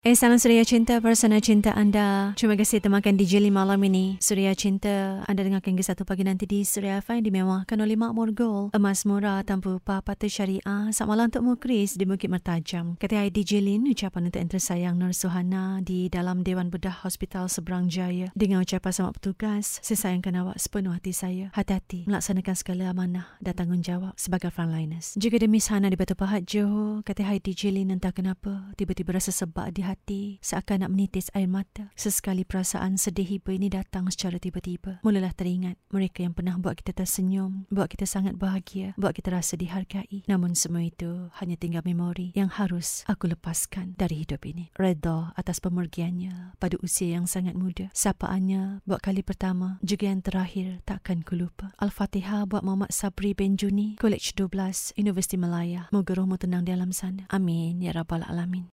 Eh, salam Suria Cinta, persona cinta anda. Terima kasih temakan DJ Lee malam ini. Suria Cinta, anda dengarkan ke satu pagi nanti di Suria FM dimewahkan oleh Makmur Gold. Emas murah tanpa upah patut syariah. Selamat malam untuk Mukris di Bukit Mertajam. Kata DJ Lin, ucapan untuk yang tersayang Nur Suhana di dalam Dewan Bedah Hospital Seberang Jaya. Dengan ucapan sama petugas, saya sayangkan awak sepenuh hati saya. Hati-hati melaksanakan segala amanah dan tanggungjawab sebagai frontliners. Juga demi Hana di Batu Pahat Johor, kata DJ Lin entah kenapa, tiba-tiba rasa sebab di hati seakan nak menitis air mata. Sesekali perasaan sedih hiba ini datang secara tiba-tiba. Mulalah teringat mereka yang pernah buat kita tersenyum, buat kita sangat bahagia, buat kita rasa dihargai. Namun semua itu hanya tinggal memori yang harus aku lepaskan dari hidup ini. Redha atas pemergiannya pada usia yang sangat muda. Sapaannya buat kali pertama juga yang terakhir takkan ku lupa. Al-Fatihah buat Muhammad Sabri bin Juni, College 12, Universiti Malaya. Moga rohmu tenang di alam sana. Amin ya rabbal alamin.